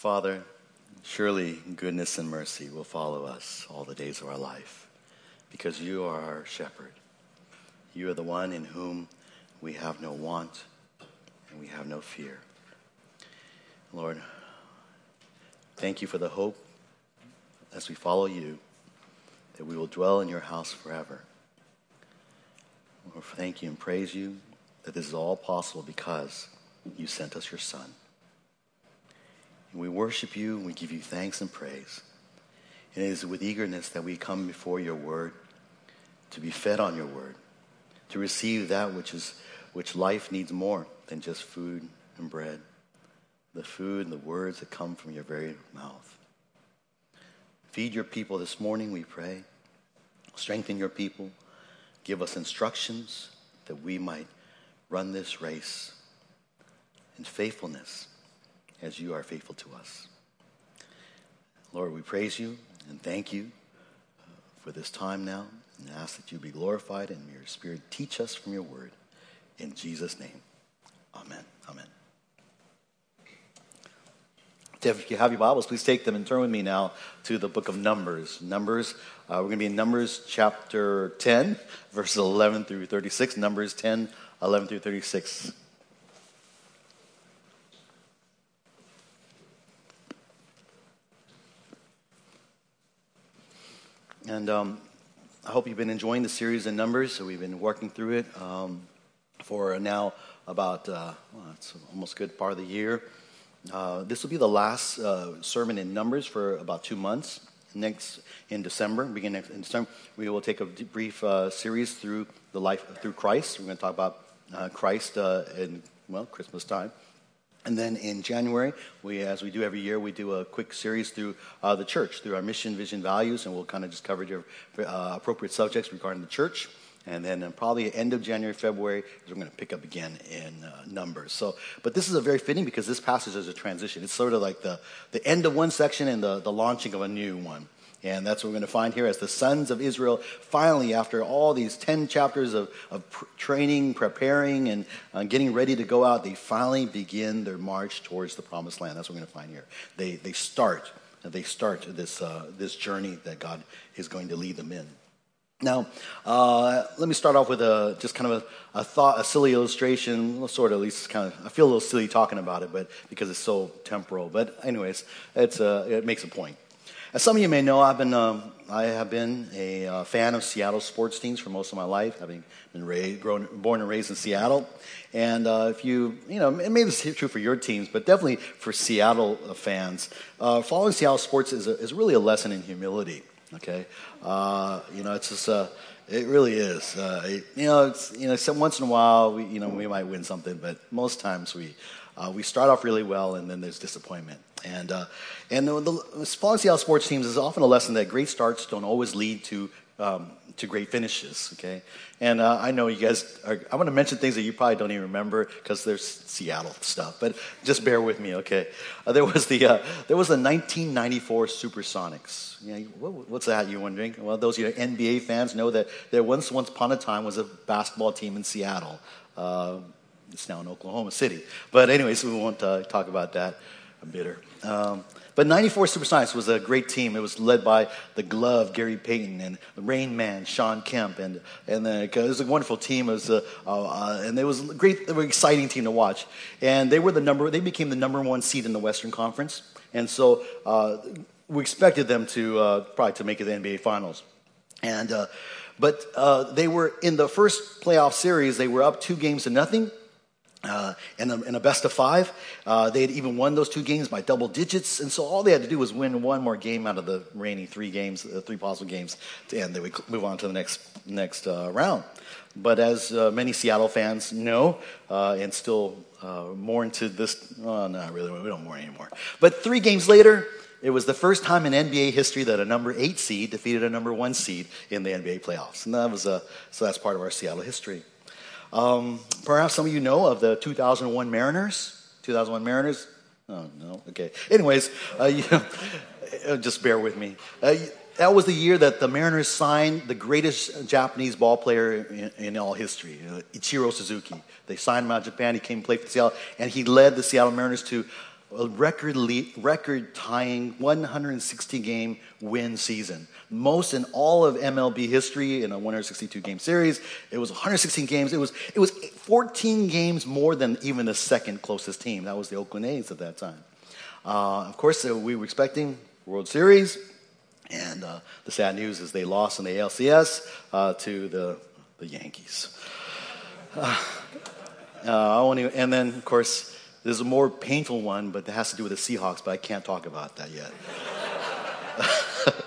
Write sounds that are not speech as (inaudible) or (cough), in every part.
Father, surely goodness and mercy will follow us all the days of our life because you are our shepherd. You are the one in whom we have no want and we have no fear. Lord, thank you for the hope as we follow you that we will dwell in your house forever. Lord, thank you and praise you that this is all possible because you sent us your Son. And we worship you and we give you thanks and praise. And it is with eagerness that we come before your word to be fed on your word, to receive that which is which life needs more than just food and bread. The food and the words that come from your very mouth. Feed your people this morning, we pray. Strengthen your people. Give us instructions that we might run this race in faithfulness as you are faithful to us. Lord, we praise you and thank you uh, for this time now and ask that you be glorified and your spirit teach us from your word. In Jesus' name, amen. Amen. If you have your Bibles, please take them and turn with me now to the book of Numbers. Numbers, uh, we're going to be in Numbers chapter 10, verses 11 through 36. Numbers 10, 11 through 36. And um, I hope you've been enjoying the series in Numbers. So we've been working through it um, for now about uh, well, it's almost good part of the year. Uh, this will be the last uh, sermon in Numbers for about two months. Next in December, beginning in December, we will take a brief uh, series through the life through Christ. We're going to talk about uh, Christ uh, in well Christmas time. And then in January, we, as we do every year, we do a quick series through uh, the church, through our mission, vision, values, and we'll kind of just cover your uh, appropriate subjects regarding the church. And then uh, probably end of January, February, we're going to pick up again in uh, Numbers. So, but this is a very fitting because this passage is a transition. It's sort of like the, the end of one section and the, the launching of a new one. And that's what we're going to find here as the sons of Israel finally, after all these 10 chapters of, of training, preparing, and uh, getting ready to go out, they finally begin their march towards the promised land. That's what we're going to find here. They, they start. They start this, uh, this journey that God is going to lead them in. Now, uh, let me start off with a just kind of a, a, thought, a silly illustration, sort of at least kind of. I feel a little silly talking about it, but because it's so temporal. But anyways, it's uh, it makes a point. As some of you may know, I've been, um, I have been a uh, fan of Seattle sports teams for most of my life, having been raised, grown, born and raised in Seattle. And uh, if you, you know, it may be true for your teams, but definitely for Seattle fans, uh, following Seattle sports is, a, is really a lesson in humility. Okay, uh, you know, it's just, uh, it really is. Uh, it, you know, it's, you know, once in a while, we, you know, we might win something, but most times we, we start off really well, and then there's disappointment. And, uh, and the, the Seattle sports teams is often a lesson that great starts don't always lead to, um, to great finishes, okay? And uh, I know you guys are, I'm to mention things that you probably don't even remember because there's Seattle stuff, but just bear with me, okay? Uh, there, was the, uh, there was the 1994 Supersonics. You what, what's that, you're wondering? Well, those you know, NBA fans know that there once, once upon a time was a basketball team in Seattle. It's now in Oklahoma City. But anyways, we won't uh, talk about that. I'm bitter. Um, but 94 Supersonics was a great team. It was led by the glove, Gary Payton, and the Rain Man, Shawn Kemp. And, and the, it was a wonderful team. It was a, uh, uh, and it was a great, it was an exciting team to watch. And they were the number, they became the number one seed in the Western Conference. And so uh, we expected them to uh, probably to make it to the NBA Finals. And, uh, but uh, they were in the first playoff series, they were up two games to nothing. Uh, in, a, in, a, best of five. Uh, they had even won those two games by double digits, and so all they had to do was win one more game out of the remaining three games, uh, three possible games, and they would move on to the next next uh, round. But as uh, many Seattle fans know, uh, and still mourn to this, oh, not really, we don't mourn anymore. But three games later, it was the first time in NBA history that a number eight seed defeated a number one seed in the NBA playoffs, and that was so that's part of our Seattle history. Um, perhaps some of you know of the 2001 Mariners. 2001 Mariners? Oh, no. Okay. Anyways, uh, you uh, just bear with me. Uh, that was the year that the Mariners signed the greatest Japanese ball player in, in all history, uh, Ichiro Suzuki. They signed him out of Japan. He came to play for Seattle, and he led the Seattle Mariners to a record record tying 160 game win season. Most in all of MLB history in a 162 game series. It was 116 games. It was, it was 14 games more than even the second closest team. That was the Oakland A's at that time. Uh, of course, uh, we were expecting World Series. And uh, the sad news is they lost in the ALCS uh, to the, the Yankees. (sighs) Uh, I won't even, and then, of course, there's a more painful one, but that has to do with the Seahawks, but I can't talk about that yet. (laughs)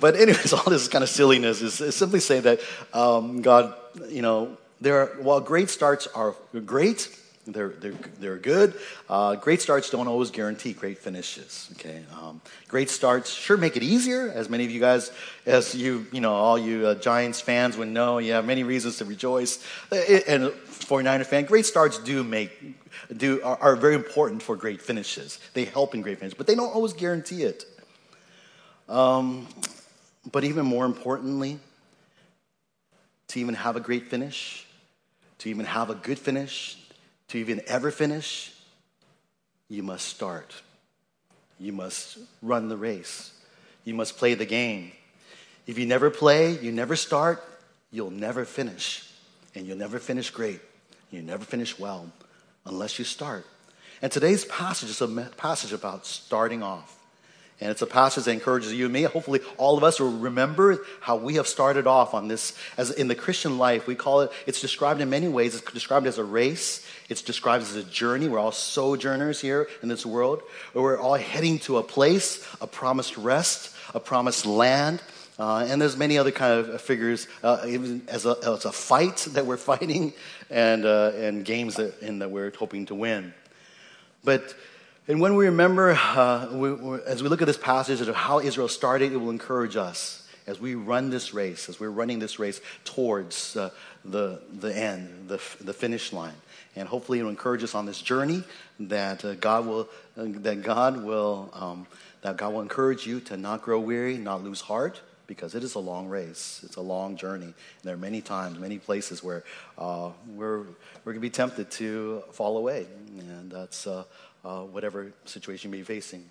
but anyways, (laughs) all this kind of silliness is, is simply saying that um, God, you know, there are, while great starts are great, they're, they're, they're good. Uh, great starts don't always guarantee great finishes. Okay, um, great starts sure make it easier, as many of you guys, as you you know, all you uh, Giants fans would know. You have many reasons to rejoice. Uh, and 49er fan, great starts do make do are, are very important for great finishes. They help in great finishes, but they don't always guarantee it. Um, but even more importantly, to even have a great finish, to even have a good finish, to even ever finish, you must start. You must run the race. You must play the game. If you never play, you never start, you'll never finish. And you'll never finish great. You never finish well unless you start. And today's passage is a passage about starting off. And it's a passage that encourages you and me. Hopefully, all of us will remember how we have started off on this. As in the Christian life, we call it, it's described in many ways. It's described as a race, it's described as a journey. We're all sojourners here in this world. We're all heading to a place, a promised rest, a promised land. Uh, and there's many other kind of figures, uh, even as a, as a fight (laughs) that we're fighting, and, uh, and games that, and that we're hoping to win. But and when we remember, uh, we, as we look at this passage of how Israel started, it will encourage us as we run this race, as we're running this race towards uh, the, the end, the, the finish line. And hopefully it will encourage us on this journey that uh, God will, uh, that God will, um, that God will encourage you to not grow weary, not lose heart, because it is a long race. It's a long journey. And there are many times, many places where uh, we're, we're going to be tempted to fall away. And that's uh, uh, whatever situation you may be facing.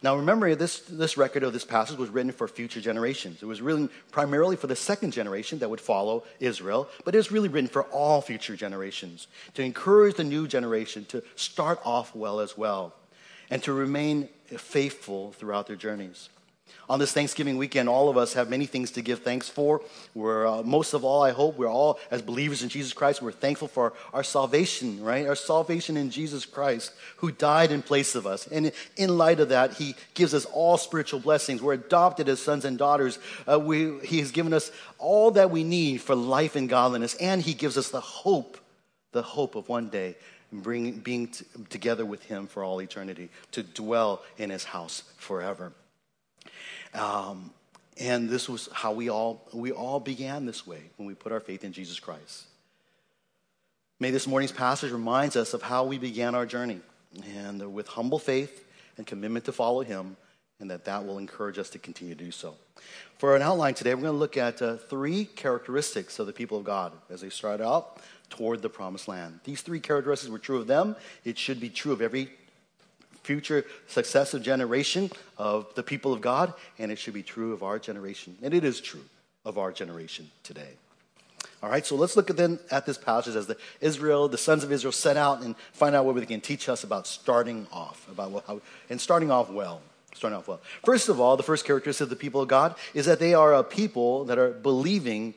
Now, remember, this, this record of this passage was written for future generations. It was written primarily for the second generation that would follow Israel, but it was really written for all future generations to encourage the new generation to start off well as well and to remain faithful throughout their journeys. On this Thanksgiving weekend, all of us have many things to give thanks for. We're, uh, most of all, I hope, we're all, as believers in Jesus Christ, we're thankful for our salvation, right? Our salvation in Jesus Christ, who died in place of us. And in light of that, He gives us all spiritual blessings. We're adopted as sons and daughters. Uh, we, he has given us all that we need for life and godliness. And He gives us the hope, the hope of one day bring, being t- together with Him for all eternity, to dwell in His house forever. Um, and this was how we all, we all began this way when we put our faith in Jesus Christ. May this morning's passage reminds us of how we began our journey and with humble faith and commitment to follow him and that that will encourage us to continue to do so. For an outline today, we're going to look at uh, three characteristics of the people of God as they start out toward the promised land. These three characteristics were true of them. It should be true of every future successive generation of the people of God, and it should be true of our generation. And it is true of our generation today. All right, so let's look at then at this passage as the Israel, the sons of Israel, set out and find out what they can teach us about starting off, about how, and starting off well. Starting off well. First of all, the first characteristic of the people of God is that they are a people that are believing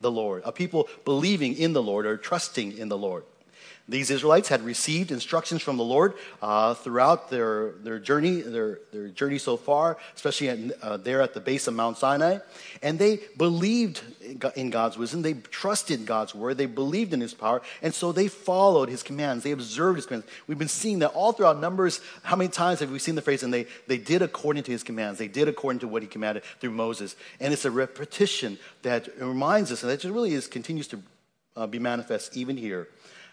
the Lord, a people believing in the Lord or trusting in the Lord. These Israelites had received instructions from the Lord uh, throughout their, their journey, their, their journey so far, especially at, uh, there at the base of Mount Sinai. And they believed in God's wisdom. They trusted God's word. They believed in his power. And so they followed his commands. They observed his commands. We've been seeing that all throughout Numbers. How many times have we seen the phrase, and they, they did according to his commands? They did according to what he commanded through Moses. And it's a repetition that reminds us, and that just really is, continues to uh, be manifest even here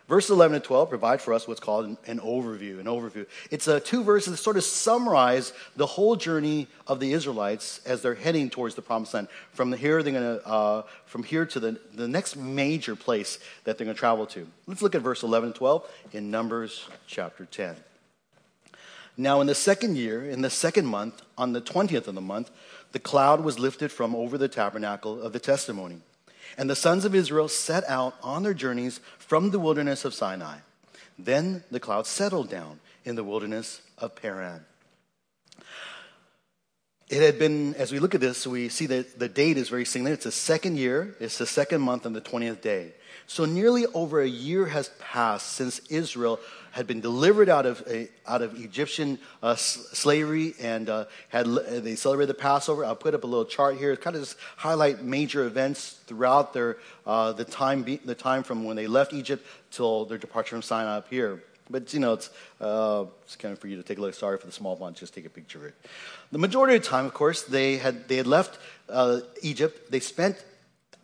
Verses 11 and 12 provide for us what's called an, an overview. An overview. It's uh, two verses that sort of summarize the whole journey of the Israelites as they're heading towards the promised land. From here, they're going to uh, from here to the, the next major place that they're going to travel to. Let's look at verse 11 and 12 in Numbers chapter 10. Now, in the second year, in the second month, on the 20th of the month, the cloud was lifted from over the tabernacle of the testimony. And the sons of Israel set out on their journeys from the wilderness of Sinai. Then the cloud settled down in the wilderness of Paran. It had been, as we look at this, we see that the date is very significant. It's the second year, it's the second month, and the 20th day. So nearly over a year has passed since Israel had been delivered out of, a, out of Egyptian uh, slavery and uh, had, they celebrated the Passover. I'll put up a little chart here, kind of just highlight major events throughout their, uh, the, time the time from when they left Egypt till their departure from Sinai up here. But you know, it's, uh, it's kind of for you to take a look. Sorry for the small font, just take a picture of it. The majority of the time, of course, they had, they had left uh, Egypt. They spent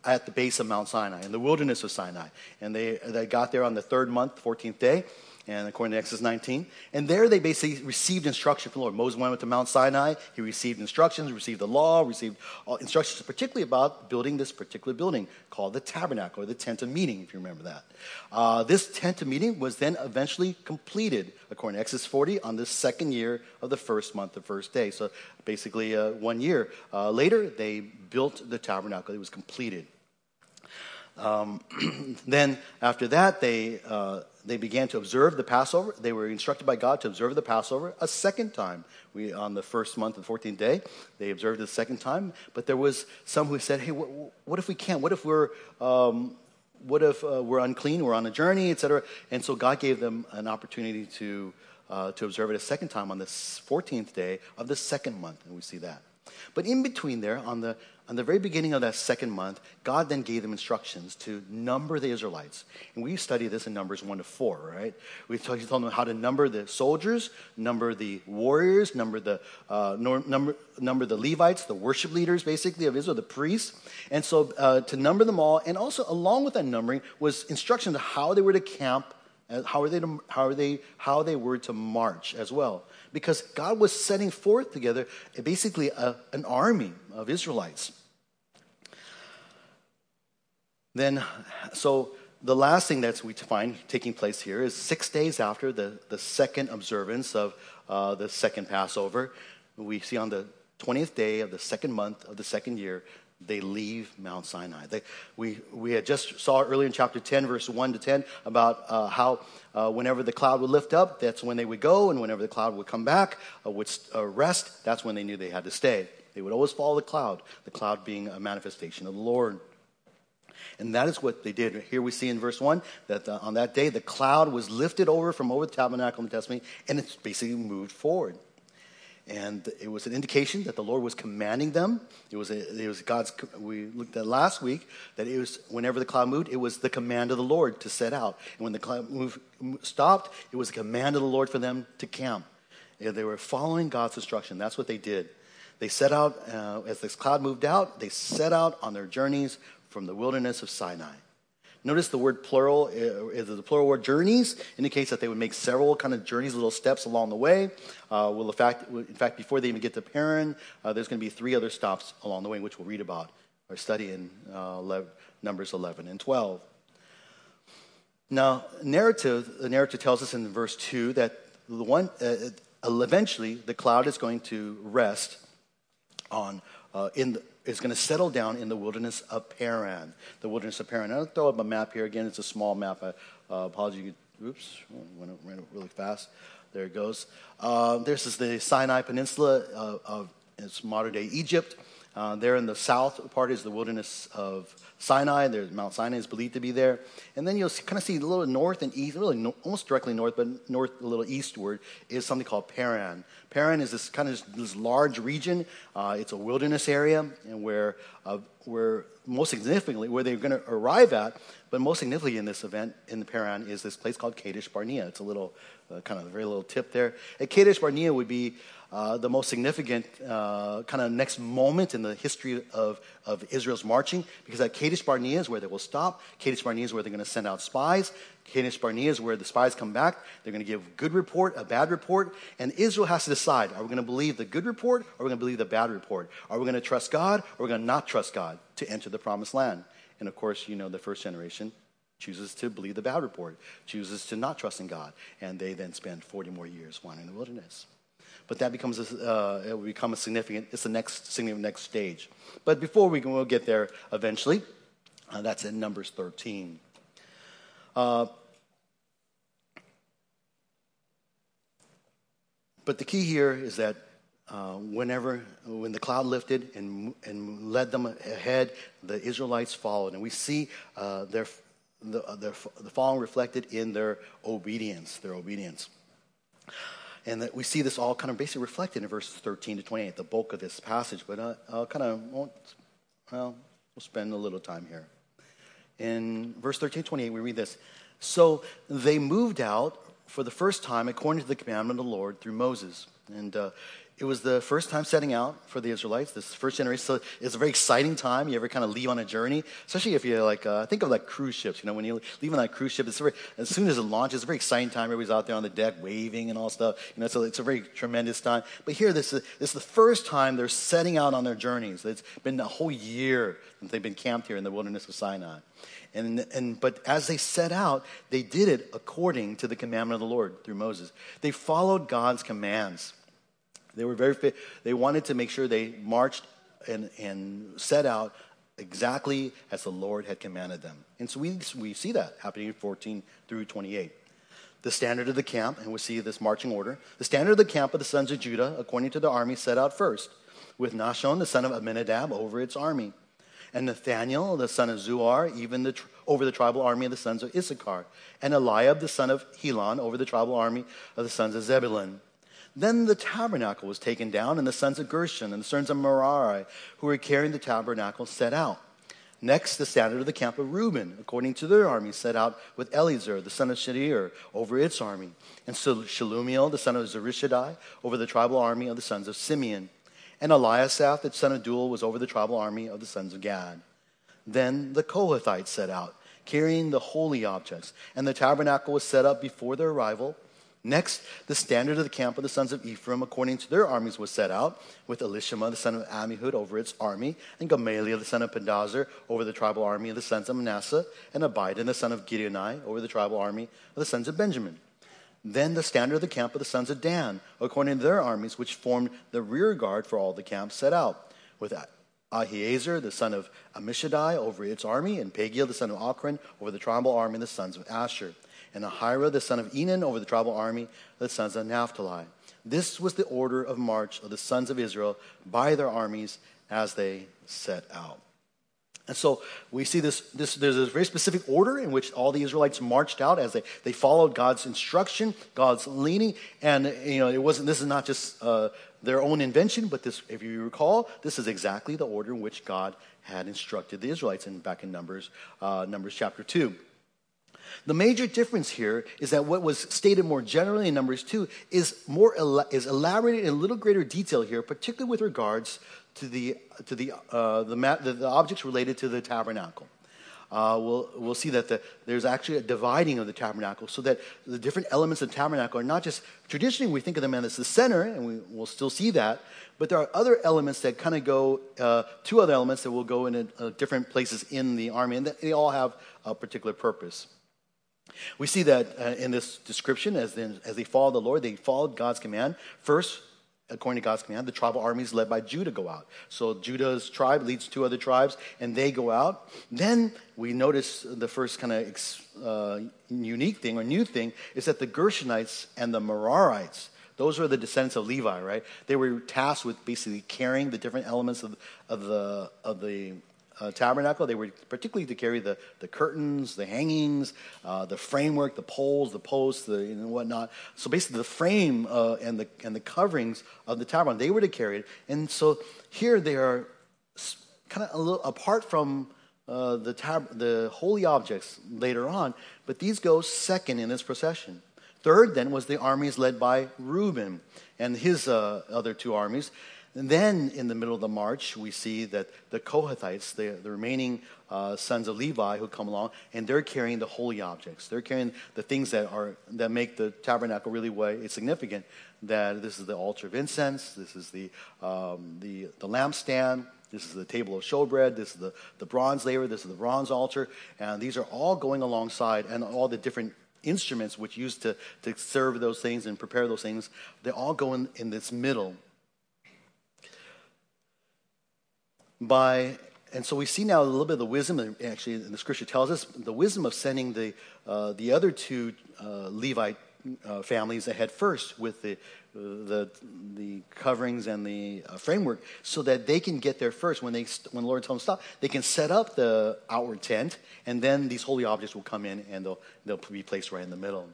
at the base of Mount Sinai, in the wilderness of Sinai. And they, they got there on the third month, 14th day and according to Exodus 19. And there they basically received instruction from the Lord. Moses went to Mount Sinai. He received instructions, received the law, received instructions, particularly about building this particular building called the tabernacle or the tent of meeting, if you remember that. Uh, this tent of meeting was then eventually completed, according to Exodus 40, on the second year of the first month, the first day. So basically, uh, one year uh, later, they built the tabernacle. It was completed. Um, (clears throat) then after that, they, uh, they began to observe the Passover. They were instructed by God to observe the Passover a second time. We, on the first month, the 14th day, they observed it a second time. But there was some who said, hey, what, what if we can't? What if we're, um, what if uh, we're unclean, we're on a journey, etc.? And so God gave them an opportunity to, uh, to observe it a second time on the 14th day of the second month. And we see that. But in between there, on the on the very beginning of that second month, God then gave them instructions to number the Israelites. And we study this in Numbers 1 to 4, right? We told them how to number the soldiers, number the warriors, number the, uh, number, number the Levites, the worship leaders, basically, of Israel, the priests. And so uh, to number them all, and also along with that numbering was instructions on how they were to camp, uh, how, are they to, how, are they, how they were to march as well because God was setting forth together basically a, an army of Israelites. Then, so the last thing that we find taking place here is six days after the, the second observance of uh, the second Passover. We see on the 20th day of the second month of the second year, they leave Mount Sinai. They, we, we had just saw earlier in chapter 10, verse 1 to 10, about uh, how uh, whenever the cloud would lift up, that's when they would go, and whenever the cloud would come back, uh, would uh, rest, that's when they knew they had to stay. They would always follow the cloud, the cloud being a manifestation of the Lord. And that is what they did. Here we see in verse 1 that uh, on that day the cloud was lifted over from over the tabernacle in the testimony, and it's basically moved forward. And it was an indication that the Lord was commanding them. It was, a, it was God's, we looked at last week, that it was, whenever the cloud moved, it was the command of the Lord to set out. And when the cloud moved, stopped, it was the command of the Lord for them to camp. They were following God's instruction. That's what they did. They set out, uh, as this cloud moved out, they set out on their journeys from the wilderness of Sinai. Notice the word plural uh, is the plural word journeys indicates that they would make several kind of journeys, little steps along the way. Uh, well, in fact, in fact, before they even get to Paran, uh, there's going to be three other stops along the way, which we'll read about or study in uh, Numbers 11 and 12. Now, narrative, the narrative tells us in verse 2 that the one, uh, eventually the cloud is going to rest on uh, in the, is going to settle down in the wilderness of Paran. The wilderness of Paran. I'll throw up a map here again. It's a small map. I uh, apologize. Oops, went ran really fast. There it goes. Uh, this is the Sinai Peninsula of, of it's modern day Egypt. Uh, there in the south part is the wilderness of Sinai. There's Mount Sinai is believed to be there. And then you'll kind of see a little north and east, really no, almost directly north, but north a little eastward is something called Paran. Paran is this kind of this large region. Uh, it's a wilderness area, and where uh, where most significantly where they're going to arrive at, but most significantly in this event in the Paran is this place called Kadesh Barnea. It's a little uh, kind of a very little tip there. At Kadesh Barnea would be uh, the most significant uh, kind of next moment in the history of, of Israel's marching, because at Kadesh Barnea is where they will stop. Kadesh Barnea is where they're going to send out spies. Kadesh Barnea is where the spies come back. They're going to give good report, a bad report, and Israel has to decide: Are we going to believe the good report, or are we going to believe the bad report? Are we going to trust God, or are we going to not trust God to enter the promised land? And of course, you know the first generation chooses to believe the bad report, chooses to not trust in God, and they then spend 40 more years wandering in the wilderness. but that becomes a, uh, it will become a significant. It's the next significant next stage. But before we can, we'll get there eventually. Uh, that's in Numbers 13. Uh, but the key here is that uh, whenever when the cloud lifted and, and led them ahead, the Israelites followed, and we see uh, their, the, uh, their, the following reflected in their obedience. Their obedience. And that we see this all kind of basically reflected in verses 13 to 28, the bulk of this passage. But uh, I'll kind of, won't, well, we'll spend a little time here. In verse 13 28, we read this. So they moved out for the first time according to the commandment of the Lord through Moses. And uh, it was the first time setting out for the Israelites, this first generation. So it's a very exciting time. You ever kind of leave on a journey, especially if you like, uh, think of like cruise ships. You know, when you leave on that cruise ship, it's very, as soon as it launches, it's a very exciting time. Everybody's out there on the deck waving and all stuff. You know, so it's a very tremendous time. But here, this is, this is the first time they're setting out on their journeys. It's been a whole year since they've been camped here in the wilderness of Sinai. And, and, but as they set out, they did it according to the commandment of the Lord through Moses. They followed God's commands. They were very fit. They wanted to make sure they marched and, and set out exactly as the Lord had commanded them. And so we, we see that happening in 14 through 28. The standard of the camp, and we see this marching order. The standard of the camp of the sons of Judah, according to the army, set out first, with Nahshon, the son of Amminadab, over its army, and Nathaniel, the son of Zuar, even the, over the tribal army of the sons of Issachar, and Eliab, the son of Helon, over the tribal army of the sons of Zebulun. Then the tabernacle was taken down, and the sons of Gershon and the sons of Merari, who were carrying the tabernacle, set out. Next, the standard of the camp of Reuben, according to their army, set out with Eliezer, the son of Shedeur, over its army, and Shelumiel, the son of Zurishaddai, over the tribal army of the sons of Simeon. And Eliasaph, the son of Deuel, was over the tribal army of the sons of Gad. Then the Kohathites set out, carrying the holy objects, and the tabernacle was set up before their arrival Next, the standard of the camp of the sons of Ephraim, according to their armies, was set out, with Elishama the son of Ammihud over its army, and Gamaliel the son of Pedahzur over the tribal army of the sons of Manasseh, and Abidan the son of Gideoni over the tribal army of the sons of Benjamin. Then the standard of the camp of the sons of Dan, according to their armies, which formed the rear guard for all the camps, set out, with Ahiezer the son of Ammishaddai over its army, and Pagiel the son of Ochran over the tribal army of the sons of Asher and Ahira the son of Enan over the tribal army of the sons of Naphtali. This was the order of march of the sons of Israel by their armies as they set out. And so we see this, this, there's a very specific order in which all the Israelites marched out as they, they followed God's instruction, God's leading. And, you know, it wasn't, this is not just uh, their own invention, but this, if you recall, this is exactly the order in which God had instructed the Israelites in, back in Numbers, uh, Numbers chapter 2. The major difference here is that what was stated more generally in Numbers 2 is, more, is elaborated in a little greater detail here, particularly with regards to the, to the, uh, the, the, the objects related to the tabernacle. Uh, we'll, we'll see that the, there's actually a dividing of the tabernacle so that the different elements of the tabernacle are not just traditionally we think of them as the center and we, will still see that but there are other elements that kind of go uh, two other elements that will go in uh, different places in the army and they all have a particular purpose we see that uh, in this description, as, as they followed the Lord, they followed God's command. First, according to God's command, the tribal armies led by Judah go out. So Judah's tribe leads two other tribes, and they go out. Then we notice the first kind of uh, unique thing or new thing is that the Gershonites and the Merarites, those were the descendants of Levi, right? They were tasked with basically carrying the different elements of, of the of the uh, tabernacle. They were particularly to carry the, the curtains, the hangings, uh, the framework, the poles, the posts, the, and whatnot. So basically, the frame uh, and, the, and the coverings of the tabernacle, they were to carry it. And so here they are kind of a little apart from uh, the, tab- the holy objects later on, but these go second in this procession. Third, then, was the armies led by Reuben and his uh, other two armies. And then in the middle of the march, we see that the Kohathites, the, the remaining uh, sons of Levi who come along, and they're carrying the holy objects. They're carrying the things that, are, that make the tabernacle really way significant. That this is the altar of incense, this is the, um, the, the lampstand, this is the table of showbread, this is the, the bronze laver, this is the bronze altar, and these are all going alongside, and all the different instruments which used to, to serve those things and prepare those things, they all go in, in this middle. By and so we see now a little bit of the wisdom, actually, the scripture tells us the wisdom of sending the, uh, the other two uh, Levite uh, families ahead first with the, the, the coverings and the uh, framework so that they can get there first. When, they, when the Lord tells them stop, they can set up the outward tent, and then these holy objects will come in and they'll, they'll be placed right in the middle.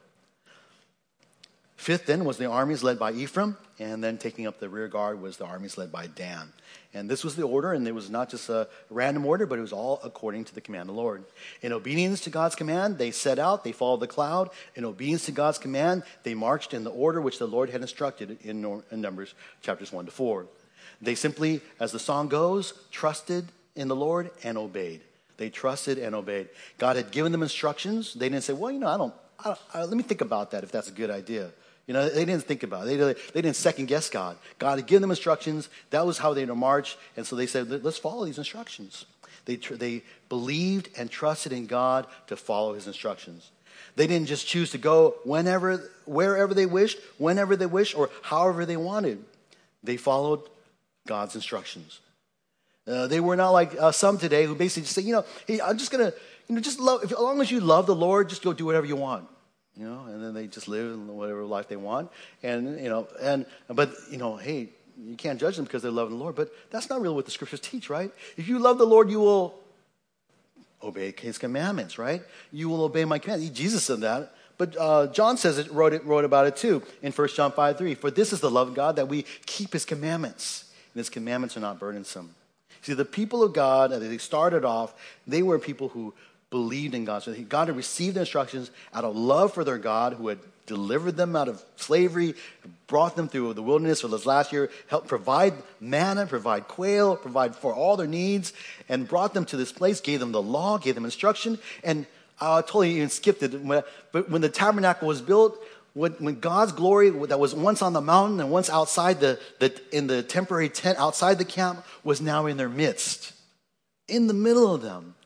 Fifth then was the armies led by Ephraim, and then taking up the rear guard was the armies led by Dan. And this was the order, and it was not just a random order, but it was all according to the command of the Lord. In obedience to God's command, they set out, they followed the cloud. In obedience to God's command, they marched in the order which the Lord had instructed in, Numbers chapters 1 to 4. They simply, as the song goes, trusted in the Lord and obeyed. They trusted and obeyed. God had given them instructions. They didn't say, well, you know, I don't, I, I, let me think about that if that's a good idea. You know, they didn't think about it. They, they didn't second guess God. God had given them instructions. That was how they to march. And so they said, let's follow these instructions. They, they believed and trusted in God to follow his instructions. They didn't just choose to go whenever, wherever they wished, whenever they wished, or however they wanted. They followed God's instructions. Uh, they were not like uh, some today who basically just say, you know, hey, I'm just going to, you know, just love, if, as long as you love the Lord, just go do whatever you want you know, and then they just live in whatever life they want. And, you know, and, but, you know, hey, you can't judge them because they're loving the Lord, but that's not really what the scriptures teach, right? If you love the Lord, you will obey his commandments, right? You will obey my commandments. Jesus said that. But uh, John says it wrote, it, wrote about it too in 1 John 5 3. For this is the love of God that we keep his commandments, and his commandments are not burdensome. See, the people of God, they started off, they were people who believed in God. So God had received the instructions out of love for their God who had delivered them out of slavery, brought them through the wilderness for this last year, helped provide manna, provide quail, provide for all their needs, and brought them to this place, gave them the law, gave them instruction. And I totally even skipped it. But when the tabernacle was built, when, when, God's glory that was once on the mountain and once outside the, the, in the temporary tent outside the camp was now in their midst, in the middle of them.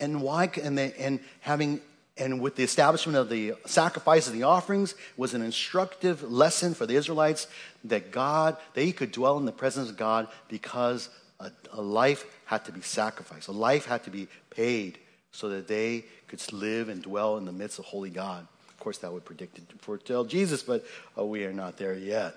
And why? And, they, and having and with the establishment of the sacrifices and the offerings was an instructive lesson for the Israelites that God they could dwell in the presence of God because a, a life had to be sacrificed, a life had to be paid so that they could live and dwell in the midst of holy God. Of course, that would predict foretell Jesus, but uh, we are not there yet.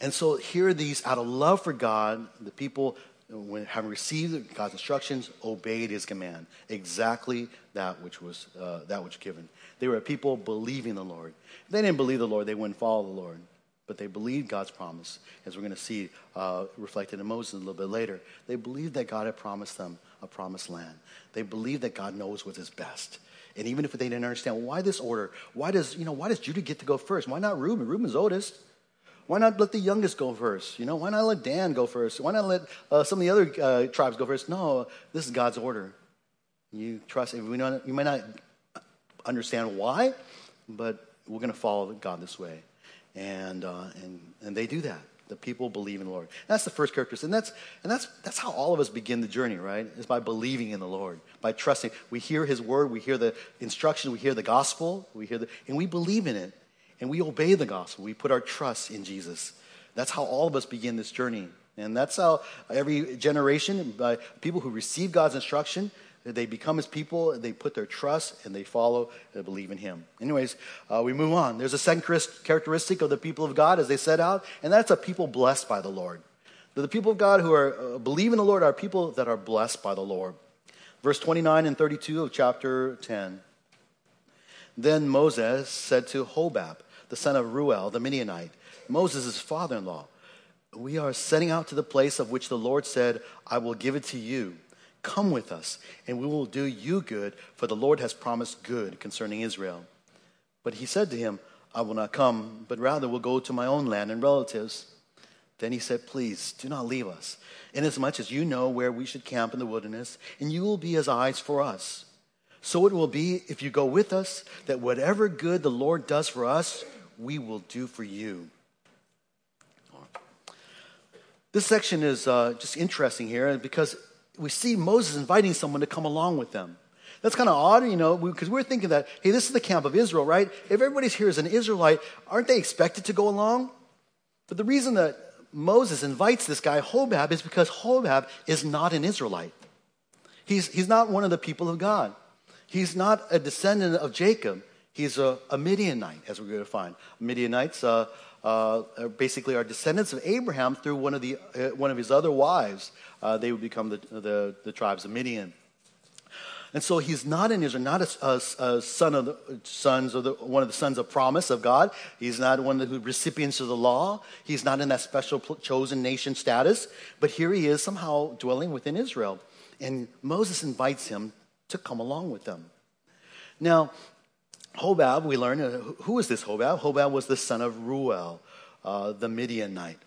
And so here, these out of love for God, the people when having received God's instructions, obeyed His command, exactly that which was uh, that which given. They were a people believing the Lord. If they didn't believe the Lord, they wouldn't follow the Lord. But they believed God's promise, as we're going to see uh, reflected in Moses a little bit later. They believed that God had promised them a promised land. They believed that God knows what is best. And even if they didn't understand why this order, why does you know why does Judah get to go first? Why not Reuben? Reuben's oldest. Why not let the youngest go first? You know, why not let Dan go first? Why not let uh, some of the other uh, tribes go first? No, this is God's order. You trust. We not, you might not understand why, but we're going to follow God this way, and uh, and and they do that. The people believe in the Lord. That's the first characteristic, and that's and that's that's how all of us begin the journey, right? Is by believing in the Lord, by trusting. We hear His word, we hear the instruction, we hear the gospel, we hear the, and we believe in it and we obey the gospel. We put our trust in Jesus. That's how all of us begin this journey. And that's how every generation, uh, people who receive God's instruction, they become his people, they put their trust, and they follow and believe in him. Anyways, uh, we move on. There's a second characteristic of the people of God as they set out, and that's a people blessed by the Lord. The people of God who are uh, believe in the Lord are people that are blessed by the Lord. Verse 29 and 32 of chapter 10. Then Moses said to Hobab, the son of Ruel, the Midianite, Moses' father in law. We are setting out to the place of which the Lord said, I will give it to you. Come with us, and we will do you good, for the Lord has promised good concerning Israel. But he said to him, I will not come, but rather will go to my own land and relatives. Then he said, Please do not leave us, inasmuch as you know where we should camp in the wilderness, and you will be as eyes for us. So it will be if you go with us, that whatever good the Lord does for us, we will do for you. This section is uh, just interesting here because we see Moses inviting someone to come along with them. that's kind of odd, you know, because we're thinking that, hey, this is the camp of Israel, right? If everybody's here as an Israelite, aren't they expected to go along? But the reason that Moses invites this guy, Hobab, is because Hobab is not an Israelite. He's, he's not one of the people of God. He's not a descendant of Jacob. He's a, a Midianite, as we're going to find. Midianites uh, uh, basically are descendants of Abraham through one of, the, uh, one of his other wives. Uh, they would become the, the, the tribes of Midian. And so he's not an Israel, not a, a, a son of the sons or the, one of the sons of promise of God. He's not one of the recipients of the law. He's not in that special chosen nation status. But here he is somehow dwelling within Israel. And Moses invites him to come along with them. Now, Hobab, we learn, uh, who is this Hobab? Hobab was the son of Ruel, uh, the Midianite.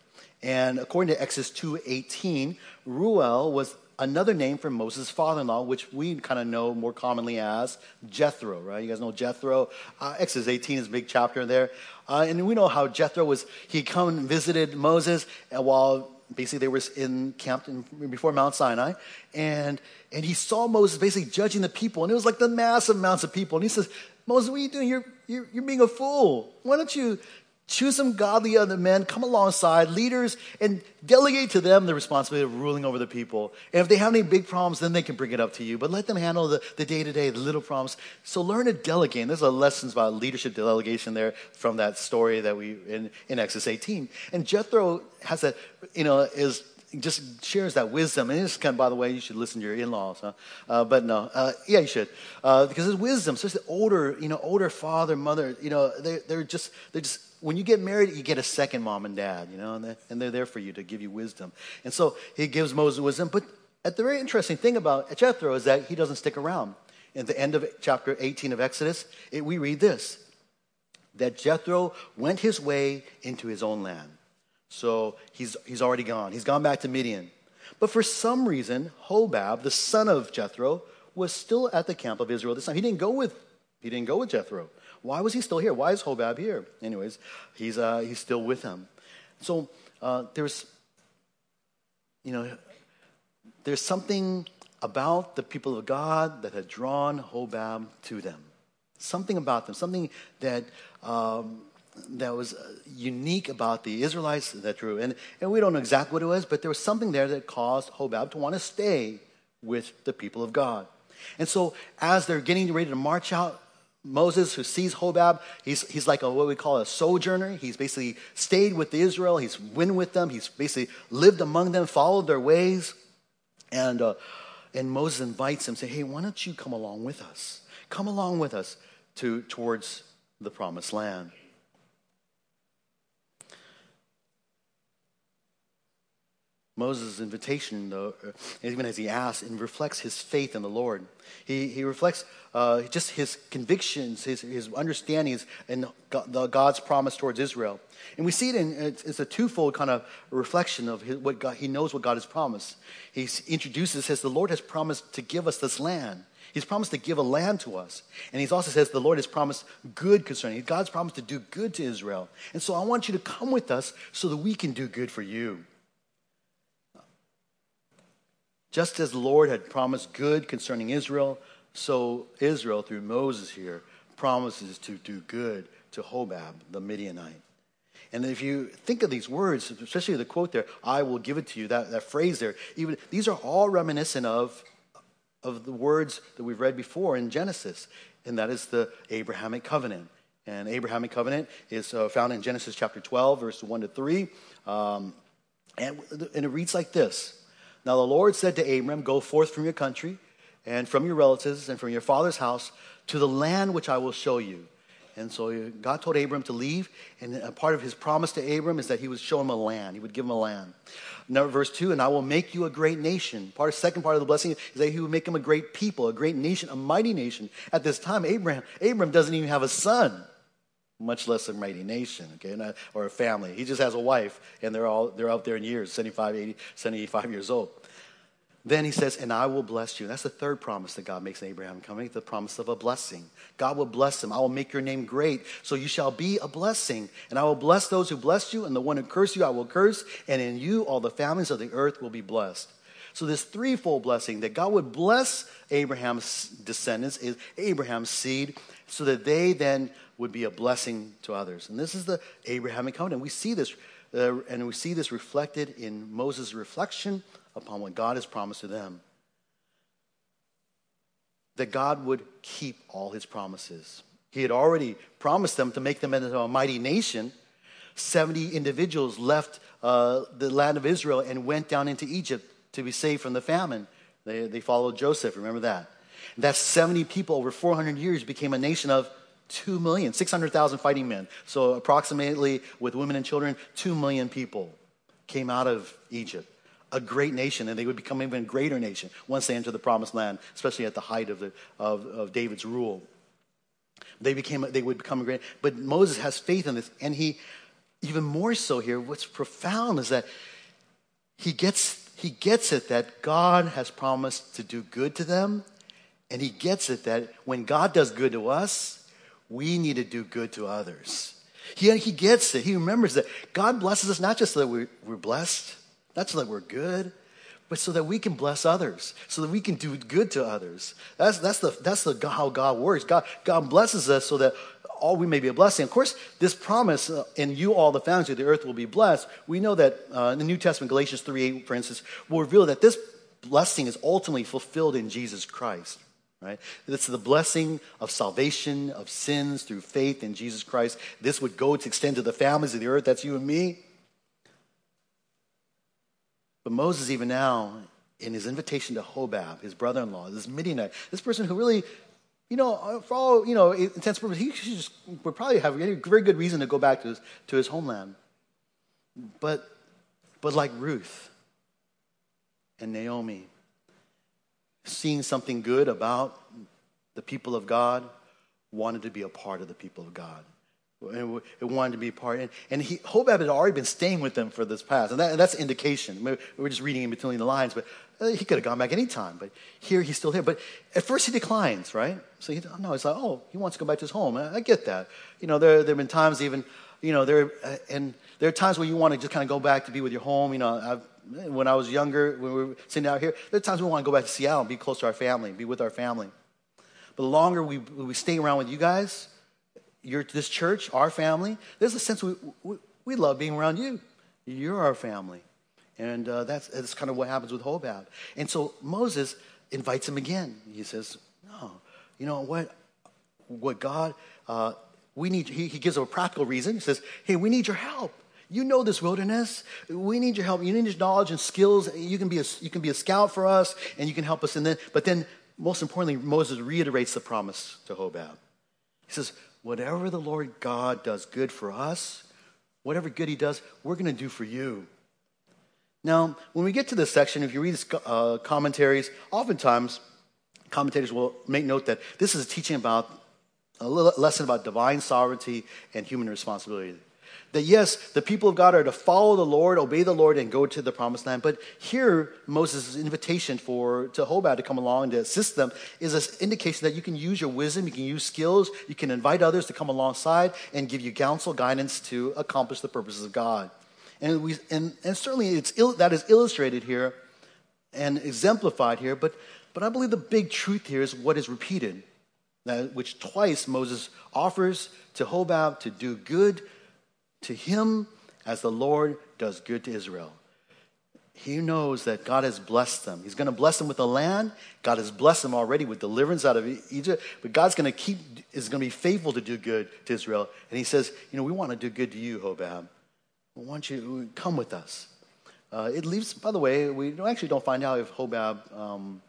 And according to Exodus 2.18, Ruel was another name for Moses' father-in-law, which we kind of know more commonly as Jethro, right? You guys know Jethro. Uh, Exodus 18 is a big chapter there. Uh, and we know how Jethro was, he come and visited Moses while basically they were in camped in, before Mount Sinai. And, and he saw Moses basically judging the people. And it was like the massive amounts of people. And he says, Moses, what are you doing? You're, you're, you're being a fool. Why don't you Choose some godly other men, come alongside, leaders, and delegate to them the responsibility of ruling over the people. And if they have any big problems, then they can bring it up to you. But let them handle the, the day-to-day, the little problems. So learn to delegate. And there's a lessons about leadership delegation there from that story that we in, in Exodus 18. And Jethro has a, you know, is just shares that wisdom. And it's kind of, by the way, you should listen to your in-laws, huh? Uh, but no, uh, yeah, you should, uh, because it's wisdom. So it's the older, you know, older father, mother, you know, they're, they're just, they're just when you get married, you get a second mom and dad, you know, and they're, and they're there for you to give you wisdom. And so he gives Moses wisdom. But at the very interesting thing about Jethro is that he doesn't stick around. At the end of chapter 18 of Exodus, it, we read this that Jethro went his way into his own land. So he's, he's already gone. He's gone back to Midian. But for some reason, Hobab, the son of Jethro, was still at the camp of Israel this time. He didn't go with, he didn't go with Jethro. Why was he still here? Why is Hobab here? Anyways, he's, uh, he's still with them. So uh, there's, you know, there's something about the people of God that had drawn Hobab to them. Something about them, something that, um, that was uh, unique about the Israelites that drew. And, and we don't know exactly what it was, but there was something there that caused Hobab to want to stay with the people of God. And so as they're getting ready to march out, Moses, who sees Hobab, he's, he's like a, what we call a sojourner. He's basically stayed with Israel. He's been with them. He's basically lived among them, followed their ways. And, uh, and Moses invites him, say, hey, why don't you come along with us? Come along with us to, towards the promised land. Moses' invitation, though, uh, even as he asks, and reflects his faith in the Lord. He, he reflects uh, just his convictions, his, his understandings, and God's promise towards Israel. And we see it in it's, it's a twofold kind of reflection of his, what God, he knows what God has promised. He introduces, says, The Lord has promised to give us this land. He's promised to give a land to us. And he also says the Lord has promised good concerning. God's promised to do good to Israel. And so I want you to come with us so that we can do good for you. Just as the Lord had promised good concerning Israel, so Israel, through Moses here, promises to do good to Hobab, the Midianite. And if you think of these words, especially the quote there, I will give it to you, that, that phrase there, even these are all reminiscent of, of the words that we've read before in Genesis, and that is the Abrahamic covenant. And Abrahamic covenant is uh, found in Genesis chapter 12, verse 1 to 3. Um, and, and it reads like this now the Lord said to Abram, Go forth from your country and from your relatives and from your father's house to the land which I will show you. And so God told Abram to leave, and a part of his promise to Abram is that he would show him a land. He would give him a land. Now, verse 2, and I will make you a great nation. Part second part of the blessing is that he would make him a great people, a great nation, a mighty nation. At this time, Abraham, Abram doesn't even have a son, much less a mighty nation, okay, or a family. He just has a wife, and they're all they're out there in years, 75, 80, 75 years old. Then he says, and I will bless you. That's the third promise that God makes to Abraham coming, the promise of a blessing. God will bless him. I will make your name great, so you shall be a blessing. And I will bless those who bless you, and the one who curse you I will curse, and in you all the families of the earth will be blessed. So, this threefold blessing that God would bless Abraham's descendants, is Abraham's seed, so that they then would be a blessing to others. And this is the Abrahamic covenant. We see this, uh, and we see this reflected in Moses' reflection upon what God has promised to them. That God would keep all his promises. He had already promised them to make them into a mighty nation. 70 individuals left uh, the land of Israel and went down into Egypt to be saved from the famine. They, they followed Joseph, remember that. And that's 70 people over 400 years became a nation of 2 million, 600,000 fighting men. So, approximately, with women and children, 2 million people came out of Egypt. A great nation, and they would become an even greater nation once they entered the promised land, especially at the height of, the, of, of David's rule. They, became, they would become great. But Moses has faith in this, and he, even more so here, what's profound is that he gets, he gets it that God has promised to do good to them, and he gets it that when God does good to us, we need to do good to others. He, he gets it. He remembers that God blesses us not just so that we're, we're blessed, not so that we're good, but so that we can bless others, so that we can do good to others. That's, that's, the, that's the, how God works. God, God blesses us so that all we may be a blessing. Of course, this promise, uh, in you all the families of the earth will be blessed, we know that uh, in the New Testament, Galatians 3 8, for instance, will reveal that this blessing is ultimately fulfilled in Jesus Christ right? It's the blessing of salvation of sins through faith in Jesus Christ. This would go to extend to the families of the earth. That's you and me. But Moses, even now, in his invitation to Hobab, his brother in law, this Midianite, this person who really, you know, uh, for all, you know, intents purposes, he just would probably have a very good reason to go back to his, to his homeland. But, but like Ruth and Naomi, seeing something good about the people of God, wanted to be a part of the people of God. And wanted to be part. And, and he, Hobab had already been staying with them for this past. And, that, and that's indication. We're just reading in between the lines, but uh, he could have gone back anytime. But here he's still here. But at first he declines, right? So he, no, it's like, oh, he wants to go back to his home. I, I get that. You know, there, there have been times even, you know, there, uh, and there are times where you want to just kind of go back to be with your home. You know, I've when I was younger, when we were sitting out here, there are times we want to go back to Seattle and be close to our family, be with our family. But the longer we, we stay around with you guys, your, this church, our family, there's a sense we, we, we love being around you. You're our family. And uh, that's, that's kind of what happens with Hobab. And so Moses invites him again. He says, No, you know what? What God, uh, we need, he, he gives a practical reason. He says, Hey, we need your help. You know this wilderness. We need your help. You need your knowledge and skills. You can be a, you can be a scout for us, and you can help us. And then, but then, most importantly, Moses reiterates the promise to Hobab. He says, "Whatever the Lord God does good for us, whatever good He does, we're going to do for you." Now, when we get to this section, if you read uh, commentaries, oftentimes commentators will make note that this is a teaching about a lesson about divine sovereignty and human responsibility. That yes, the people of God are to follow the Lord, obey the Lord, and go to the promised land. But here, Moses' invitation for to Hobab to come along and to assist them is an indication that you can use your wisdom, you can use skills, you can invite others to come alongside and give you counsel, guidance to accomplish the purposes of God. And, we, and, and certainly it's that is illustrated here and exemplified here, but, but I believe the big truth here is what is repeated, that, which twice Moses offers to Hobab to do good to him as the Lord does good to Israel. He knows that God has blessed them. He's going to bless them with the land. God has blessed them already with deliverance out of Egypt. But God's going to keep, is going to be faithful to do good to Israel. And he says, You know, we want to do good to you, Hobab. We want you to come with us. Uh, it leaves, by the way, we don't, actually don't find out if Hobab um,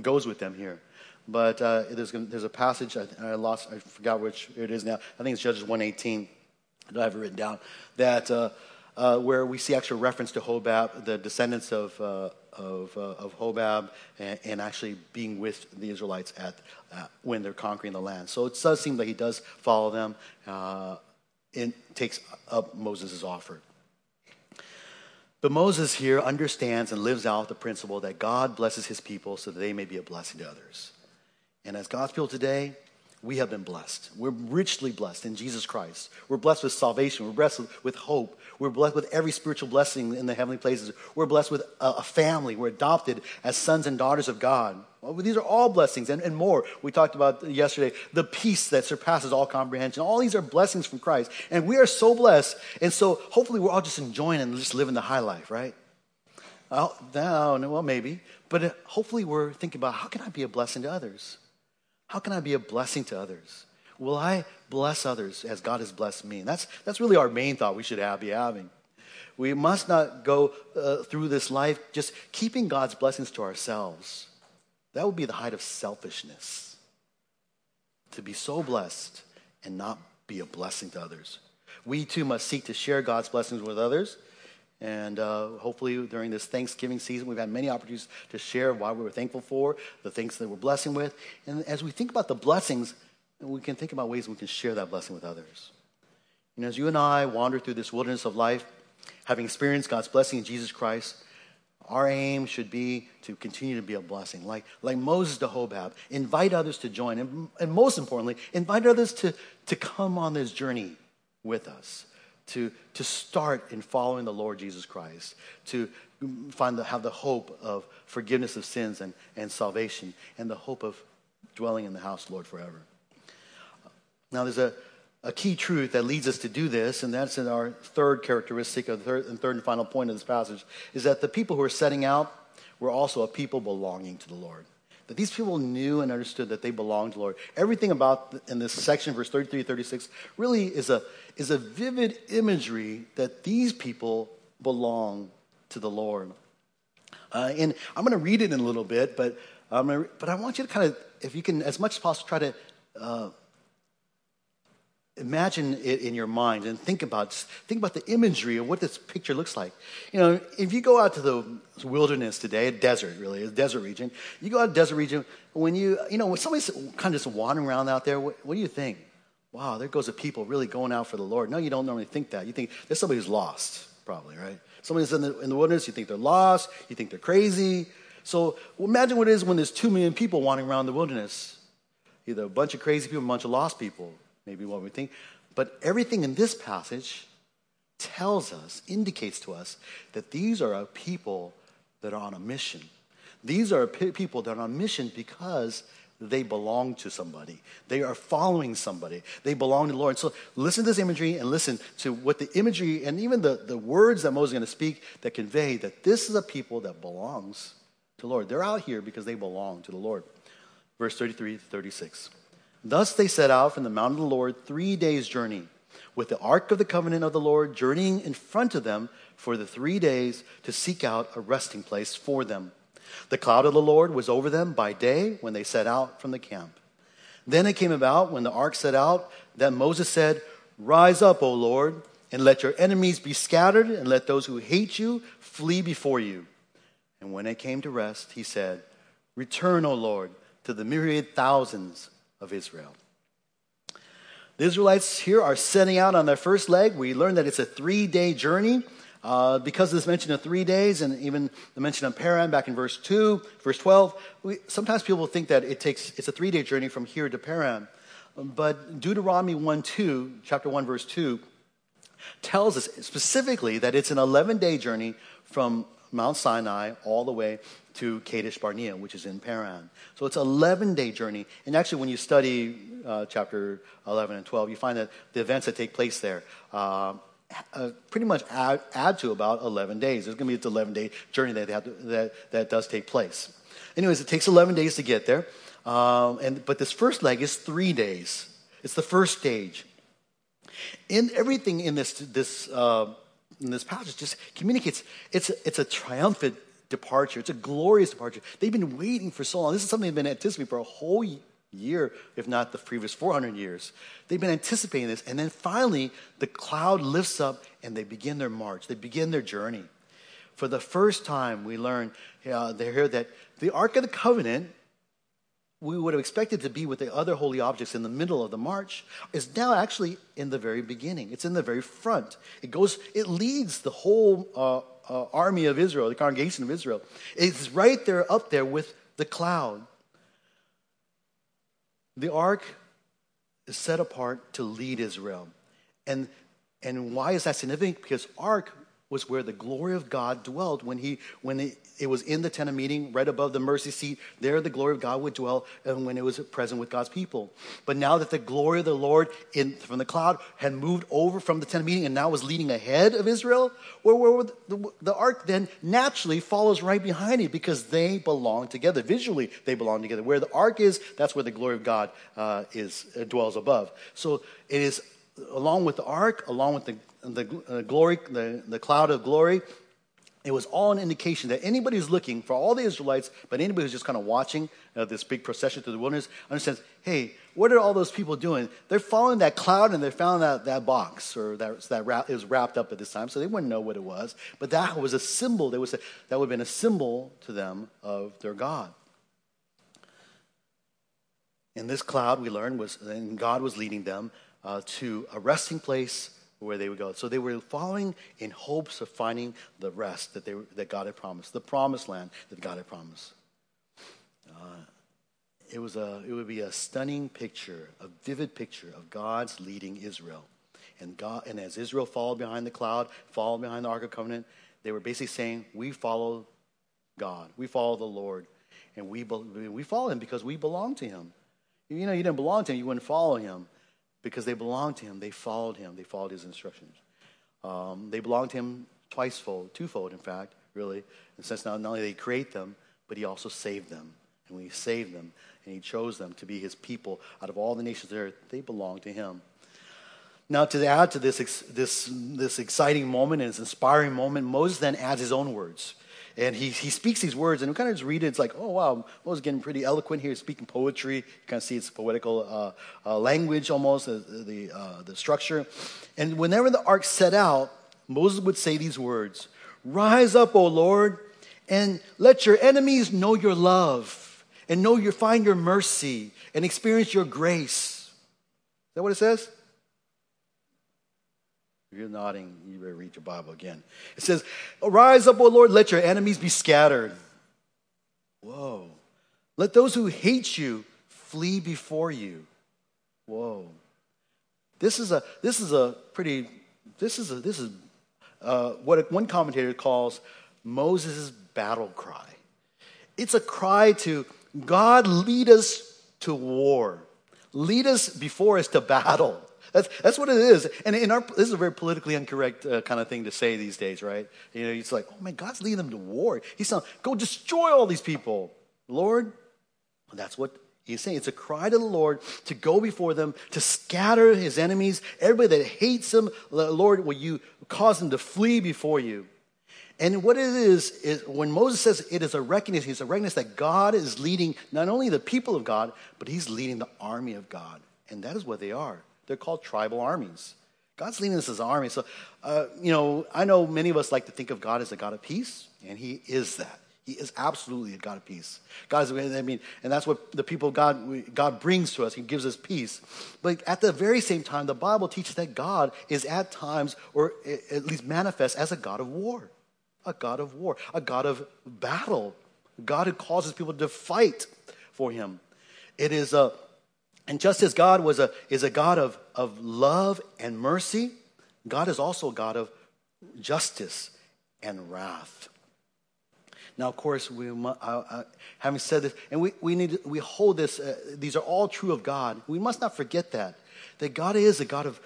goes with them here. But uh, there's, there's a passage, I, I, lost, I forgot which it is now. I think it's Judges 118 I have it written down, that uh, uh, where we see actual reference to Hobab, the descendants of, uh, of, uh, of Hobab, and, and, actually being with the Israelites at, uh, when they're conquering the land. So it does seem like he does follow them uh, and takes up Moses' offer. But Moses here understands and lives out the principle that God blesses his people so that they may be a blessing to others. And as God's people today, we have been blessed. We're richly blessed in Jesus Christ. We're blessed with salvation. We're blessed with hope. We're blessed with every spiritual blessing in the heavenly places. We're blessed with a family. We're adopted as sons and daughters of God. These are all blessings and, and more. We talked about yesterday the peace that surpasses all comprehension. All these are blessings from Christ. And we are so blessed. And so hopefully we're all just enjoying and just living the high life, right? Well, no, well, maybe. But hopefully we're thinking about how can I be a blessing to others? How can I be a blessing to others? Will I bless others as God has blessed me? And that's, that's really our main thought we should have, be having. We must not go uh, through this life just keeping God's blessings to ourselves. That would be the height of selfishness. To be so blessed and not be a blessing to others. We too must seek to share God's blessings with others and uh, hopefully, during this Thanksgiving season, we've had many opportunities to share why we were thankful for, the things that we're blessing with. And as we think about the blessings, we can think about ways we can share that blessing with others. Know, as you and I wander through this wilderness of life, having experienced God's blessing in Jesus Christ, our aim should be to continue to be a blessing. Like, like Moses to Hobab, invite others to join. And, and most importantly, invite others to, to come on this journey with us to, to start in following the Lord Jesus Christ, to find the, have the hope of forgiveness of sins and, and salvation, and the hope of dwelling in the house Lord forever. Now, there's a, a key truth that leads us to do this, and that's in our third characteristic third and third and final point of this passage, is that the people who are setting out were also a people belonging to the Lord that these people knew and understood that they belonged to the Lord. Everything about in this section, verse 33 36, really is a, is a vivid imagery that these people belong to the Lord. Uh, and I'm going to read it in a little bit, but, but I want you to kind of, if you can, as much as possible, try to uh, imagine it in your mind and think about think about the imagery of what this picture looks like. You know, if you go out to the wilderness today, a desert really, a desert region, you go out to desert region, when you you know when somebody's kind of just wandering around out there, what, what do you think? Wow, there goes a people really going out for the Lord. No, you don't normally think that. You think there's somebody who's lost, probably, right? Somebody's in the, in the wilderness, you think they're lost, you think they're crazy. So imagine what it is when there's two million people wandering around the wilderness. Either a bunch of crazy people, a bunch of lost people maybe what we think. But everything in this passage tells us, indicates to us, that these are a people that are on a mission. These are people that are on a mission because they belong to somebody. They are following somebody. They belong to the Lord. So listen to this imagery and listen to what the imagery and even the, the words that Moses is going to speak that convey that this is a people that belongs to the Lord. They're out here because they belong to the Lord. Verse 33 to 36. Thus they set out from the mountain of the Lord three days' journey, with the ark of the covenant of the Lord journeying in front of them for the three days to seek out a resting place for them. The cloud of the Lord was over them by day when they set out from the camp. Then it came about when the ark set out that Moses said, Rise up, O Lord, and let your enemies be scattered, and let those who hate you flee before you. And when it came to rest, he said, Return, O Lord, to the myriad thousands of Israel. The Israelites here are setting out on their first leg. We learn that it's a three day journey. Uh, because of this mention of three days and even the mention of Paran back in verse 2, verse 12, we, sometimes people think that it takes, it's a three day journey from here to Paran. But Deuteronomy 1 2, chapter 1, verse 2, tells us specifically that it's an 11 day journey from Mount Sinai all the way to Kadesh Barnea, which is in Paran. So it's an 11 day journey. And actually, when you study uh, chapter 11 and 12, you find that the events that take place there uh, uh, pretty much add, add, to about 11 days. There's going to be this 11 day journey that, to, that, that does take place. Anyways, it takes 11 days to get there. Um, and, but this first leg is three days. It's the first stage. In everything in this, this, uh, in this passage just communicates it's it's a triumphant departure. It's a glorious departure. They've been waiting for so long. This is something they've been anticipating for a whole year, if not the previous 400 years. They've been anticipating this. And then finally, the cloud lifts up and they begin their march. They begin their journey. For the first time, we learn uh, here that the Ark of the Covenant, we would have expected to be with the other holy objects in the middle of the march, is now actually in the very beginning. It's in the very front. It goes, it leads the whole uh, uh, army of Israel, the congregation of Israel. It's right there up there with the cloud. The ark is set apart to lead Israel. And, and why is that significant? Because Ark was where the glory of God dwelt when, he, when it, was in the tent of meeting, right above the mercy seat. There, the glory of God would dwell and when it was present with God's people. But now that the glory of the Lord in, from the cloud had moved over from the tent of meeting and now was leading ahead of Israel, where, where the, the ark then naturally follows right behind it because they belong together. Visually, they belong together. Where the ark is, that's where the glory of God uh, is uh, dwells above. So it is along with the ark, along with the the uh, glory, the, the cloud of glory, it was all an indication that anybody who's looking for all the Israelites, but anybody who's just kind of watching uh, this big procession through the wilderness understands, hey, what are all those people doing? They're following that cloud and they found that, that box or that, that wrap, it was wrapped up at this time, so they wouldn't know what it was. But that was a symbol. That, was a, that would have been a symbol to them of their God. In this cloud, we learned, was and God was leading them uh, to a resting place where they would go. So they were following in hopes of finding the rest that, they, that God had promised, the promised land that God had promised. Uh, it, was a, it would be a stunning picture, a vivid picture of God's leading Israel. And, God, and as Israel followed behind the cloud, followed behind the Ark of Covenant, they were basically saying, We follow God, we follow the Lord, and we, we follow Him because we belong to Him. You know, you didn't belong to Him, you wouldn't follow Him because they belonged to him. They followed him. They followed his instructions. Um, they belonged to him twicefold, twofold, in fact, really. In the sense not, not only did he create them, but he also saved them. And when he saved them and he chose them to be his people out of all the nations there, they belonged to him. Now, to add to this, this, this exciting moment and this inspiring moment, Moses then adds his own words. And he, he speaks these words, and we kind of just read it. It's like, oh, wow, Moses getting pretty eloquent here, speaking poetry. You kind of see it's poetical uh, uh, language almost, uh, the, the structure. And whenever the ark set out, Moses would say these words Rise up, O Lord, and let your enemies know your love, and know your, find your mercy, and experience your grace. Is that what it says? If you're nodding, you better read your Bible again. It says, Arise up, O Lord, let your enemies be scattered. Whoa. Let those who hate you flee before you. Whoa. This is a this is a pretty this is a this is uh, what one commentator calls Moses' battle cry. It's a cry to God lead us to war. Lead us before us to battle. That's, that's what it is. And in our, this is a very politically incorrect uh, kind of thing to say these days, right? You know, it's like, oh man, God's leading them to war. He's saying, go destroy all these people. Lord, that's what he's saying. It's a cry to the Lord to go before them, to scatter his enemies, everybody that hates him. Lord, will you cause them to flee before you? And what it is, is when Moses says it is a recognition, it's a recognition that God is leading not only the people of God, but he's leading the army of God. And that is what they are. They're called tribal armies. God's leading us as an army. So, uh, you know, I know many of us like to think of God as a God of peace, and He is that. He is absolutely a God of peace. God is, I mean, and that's what the people God, God brings to us. He gives us peace. But at the very same time, the Bible teaches that God is at times, or at least manifests as a God of war, a God of war, a God of battle, God who causes people to fight for Him. It is a and just as God was a, is a God of, of love and mercy, God is also a God of justice and wrath. Now, of course, we, uh, uh, having said this, and we, we, need, we hold this, uh, these are all true of God. We must not forget that, that God is a God of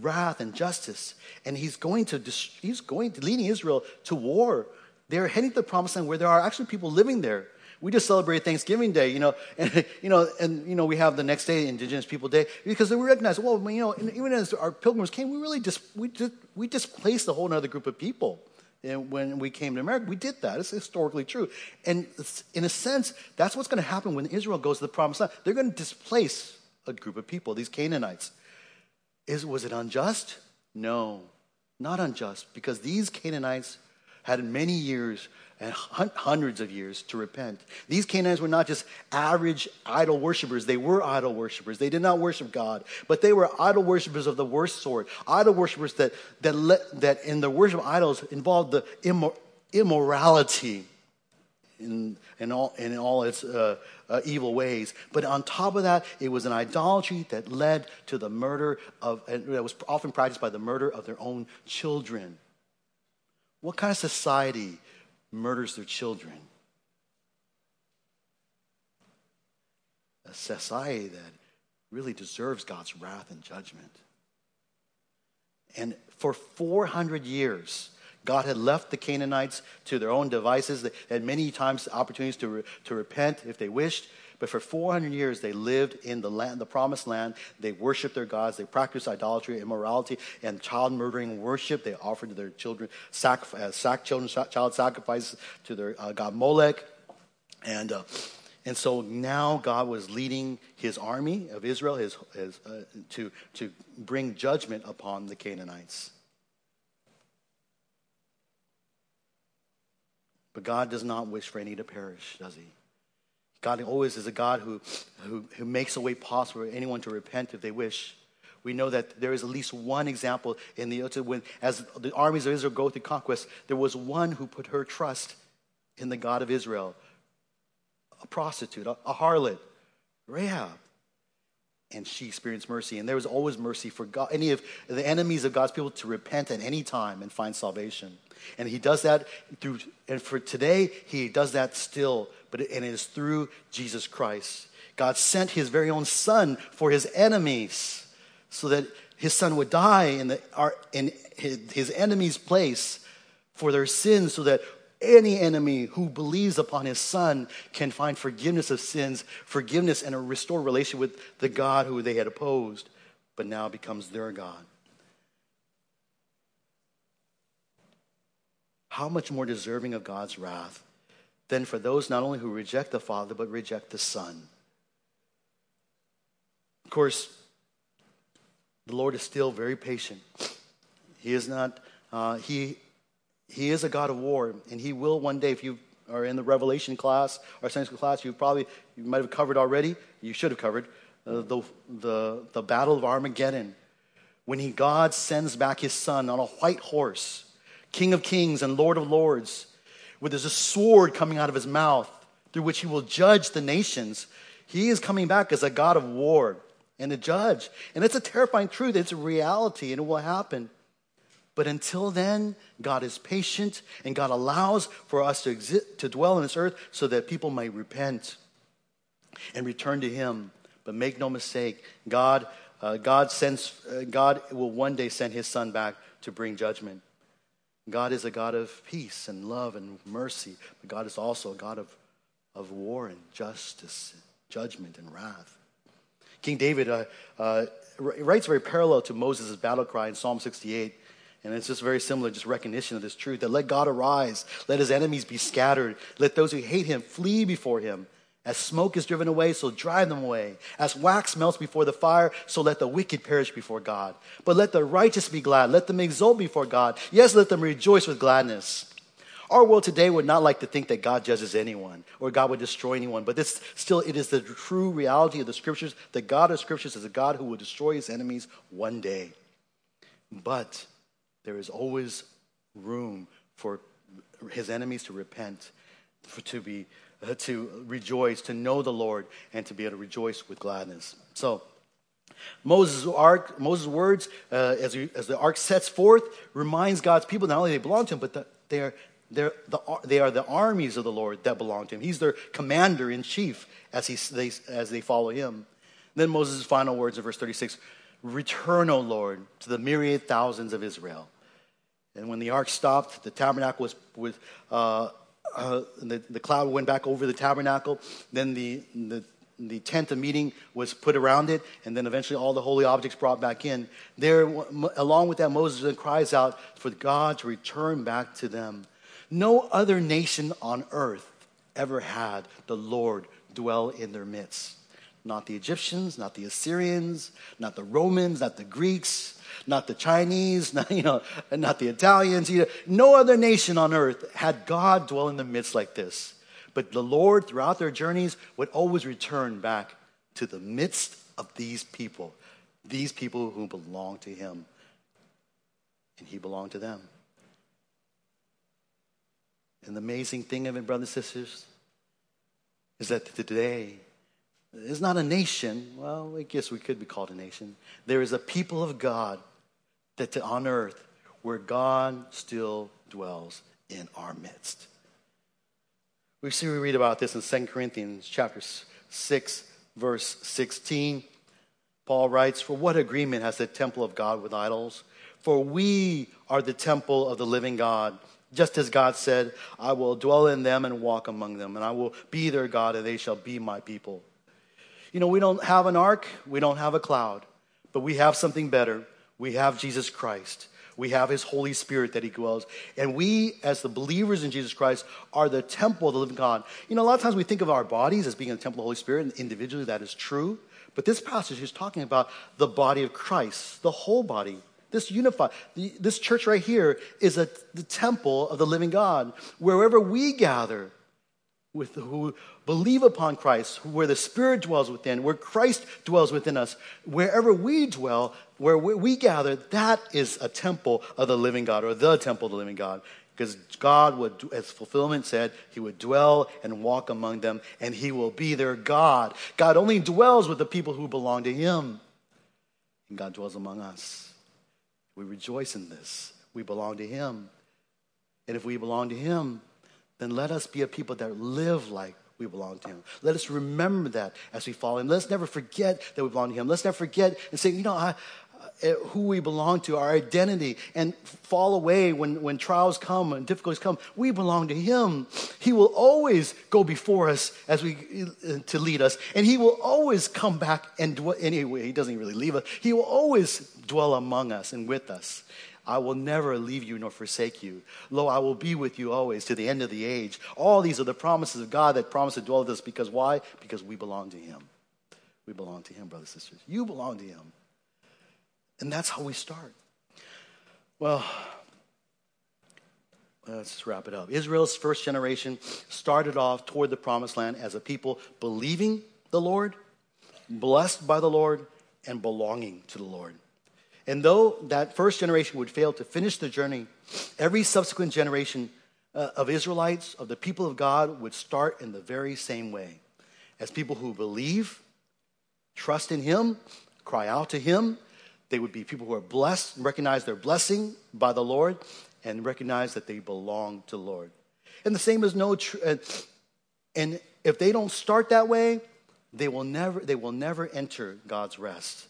wrath and justice. And he's going to, he's going to, leading Israel to war. They're heading to the promised land where there are actually people living there we just celebrate Thanksgiving Day, you know, (laughs) and you know, and you know, we have the next day, Indigenous People Day, because we recognize, well, you know, even as our pilgrims came, we really just we just, we displaced a whole other group of people. And when we came to America, we did that. It's historically true. And in a sense, that's what's going to happen when Israel goes to the promised land. They're going to displace a group of people, these Canaanites. Is, was it unjust? No, not unjust, because these Canaanites had many years and hundreds of years to repent. These Canaanites were not just average idol worshippers, they were idol worshippers. They did not worship God, but they were idol worshippers of the worst sort. Idol worshippers that, that, let, that in the worship of idols involved the immor- immorality. in, in, all, in all its uh, uh, evil ways. But on top of that, it was an idolatry that led to the murder of, and that was often practiced by the murder of their own children. What kind of society murders their children? A society that really deserves God's wrath and judgment. And for 400 years, God had left the Canaanites to their own devices. They had many times opportunities to, re, to repent if they wished. But for 400 years, they lived in the land, the promised land. They worshiped their gods. They practiced idolatry, immorality, and child murdering worship. They offered to their children sac, uh, sac children, child sacrifices to their uh, god Molech. And, uh, and so now God was leading his army of Israel his, his, uh, to, to bring judgment upon the Canaanites. But God does not wish for any to perish, does he? God always is a God who, who, who makes a way possible for anyone to repent if they wish. We know that there is at least one example in the when as the armies of Israel go through conquest, there was one who put her trust in the God of Israel, a prostitute, a, a harlot, Rahab and she experienced mercy. And there was always mercy for God, any of the enemies of God's people to repent at any time and find salvation. And he does that through, and for today, he does that still, but and it is through Jesus Christ. God sent his very own son for his enemies so that his son would die in, the, our, in his, his enemy's place for their sins so that any enemy who believes upon his son can find forgiveness of sins, forgiveness, and a restored relationship with the God who they had opposed, but now becomes their God. How much more deserving of God's wrath than for those not only who reject the Father, but reject the Son? Of course, the Lord is still very patient. He is not, uh, he he is a God of war, and He will one day, if you are in the Revelation class or Sunday school class, you probably, you might have covered already, you should have covered, uh, the, the, the battle of Armageddon. When he, God sends back his son on a white horse, King of kings and Lord of lords, where there's a sword coming out of his mouth through which he will judge the nations. He is coming back as a God of war and a judge. And it's a terrifying truth. It's a reality and it will happen. But until then, God is patient and God allows for us to, exist, to dwell on this earth so that people may repent and return to Him. But make no mistake, God, uh, God, sends, uh, God will one day send His Son back to bring judgment. God is a God of peace and love and mercy, but God is also a God of, of war and justice, judgment and wrath. King David uh, uh writes very parallel to Moses' battle cry in Psalm 68. And it's just very similar, just recognition of this truth that let God arise, let his enemies be scattered, let those who hate him flee before him. As smoke is driven away, so drive them away. As wax melts before the fire, so let the wicked perish before God. But let the righteous be glad, let them exult before God. Yes, let them rejoice with gladness. Our world today would not like to think that God judges anyone or God would destroy anyone, but this still it is the true reality of the scriptures. The God of scriptures is a God who will destroy his enemies one day. But there is always room for his enemies to repent, for, to be uh, to rejoice, to know the Lord, and to be able to rejoice with gladness. So, Moses' ark, Moses' words, uh, as, as the ark sets forth, reminds God's people not only they belong to Him, but they are they're the, they are the armies of the Lord that belong to Him. He's their commander in chief as he they, as they follow Him. Then Moses' final words in verse 36: "Return, O Lord, to the myriad thousands of Israel." And when the ark stopped, the tabernacle was, was uh, uh, the, the cloud went back over the tabernacle. Then the, the, the tent of meeting was put around it, and then eventually all the holy objects brought back in. There, along with that, Moses then cries out for God to return back to them. No other nation on earth ever had the Lord dwell in their midst. Not the Egyptians, not the Assyrians, not the Romans, not the Greeks, not the Chinese, (laughs) not, you know, not the Italians. Know, no other nation on earth had God dwell in the midst like this. But the Lord, throughout their journeys, would always return back to the midst of these people, these people who belong to Him. And He belonged to them. And the amazing thing of it, brothers and sisters, is that today is not a nation. Well, I guess we could be called a nation. There is a people of God that on earth where God still dwells in our midst. We see we read about this in 2 Corinthians chapter 6, verse 16. Paul writes, For what agreement has the temple of God with idols? For we are the temple of the living God. Just as God said, I will dwell in them and walk among them, and I will be their God, and they shall be my people. You know, we don't have an ark, we don't have a cloud, but we have something better. We have Jesus Christ. We have his Holy Spirit that he dwells. And we, as the believers in Jesus Christ, are the temple of the living God. You know, a lot of times we think of our bodies as being a temple of the Holy Spirit, and individually that is true. But this passage is talking about the body of Christ, the whole body. This unified, this church right here is a, the temple of the living God. Wherever we gather, with who believe upon Christ, where the Spirit dwells within, where Christ dwells within us, wherever we dwell, where we gather, that is a temple of the living God, or the temple of the living God. Because God would, as fulfillment said, He would dwell and walk among them, and He will be their God. God only dwells with the people who belong to Him, and God dwells among us. We rejoice in this. We belong to Him. And if we belong to Him, then let us be a people that live like we belong to Him. Let us remember that as we follow Him. Let's never forget that we belong to Him. Let's never forget and say, you know, I, who we belong to, our identity, and fall away when, when trials come and difficulties come. We belong to Him. He will always go before us as we uh, to lead us, and He will always come back and dwell. Anyway, He doesn't really leave us. He will always dwell among us and with us. I will never leave you nor forsake you. Lo, I will be with you always to the end of the age. All these are the promises of God that promise to dwell with us because why? Because we belong to Him. We belong to Him, brothers and sisters. You belong to Him. And that's how we start. Well, let's wrap it up. Israel's first generation started off toward the promised land as a people believing the Lord, blessed by the Lord, and belonging to the Lord. And though that first generation would fail to finish the journey, every subsequent generation uh, of Israelites, of the people of God, would start in the very same way as people who believe, trust in Him, cry out to Him, they would be people who are blessed, recognize their blessing by the Lord, and recognize that they belong to the Lord. And the same is no true. Uh, and if they don't start that way, they will never they will never enter God's rest.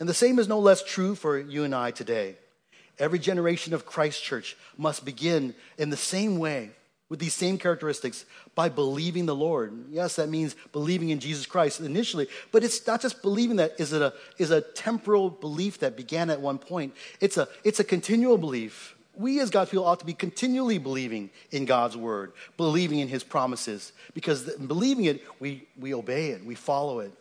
And the same is no less true for you and I today. Every generation of Christ Church must begin in the same way with these same characteristics by believing the Lord. Yes, that means believing in Jesus Christ initially, but it's not just believing that is it a is a temporal belief that began at one point. It's a it's a continual belief. We as God's people ought to be continually believing in God's word, believing in his promises, because believing it, we, we obey it, we follow it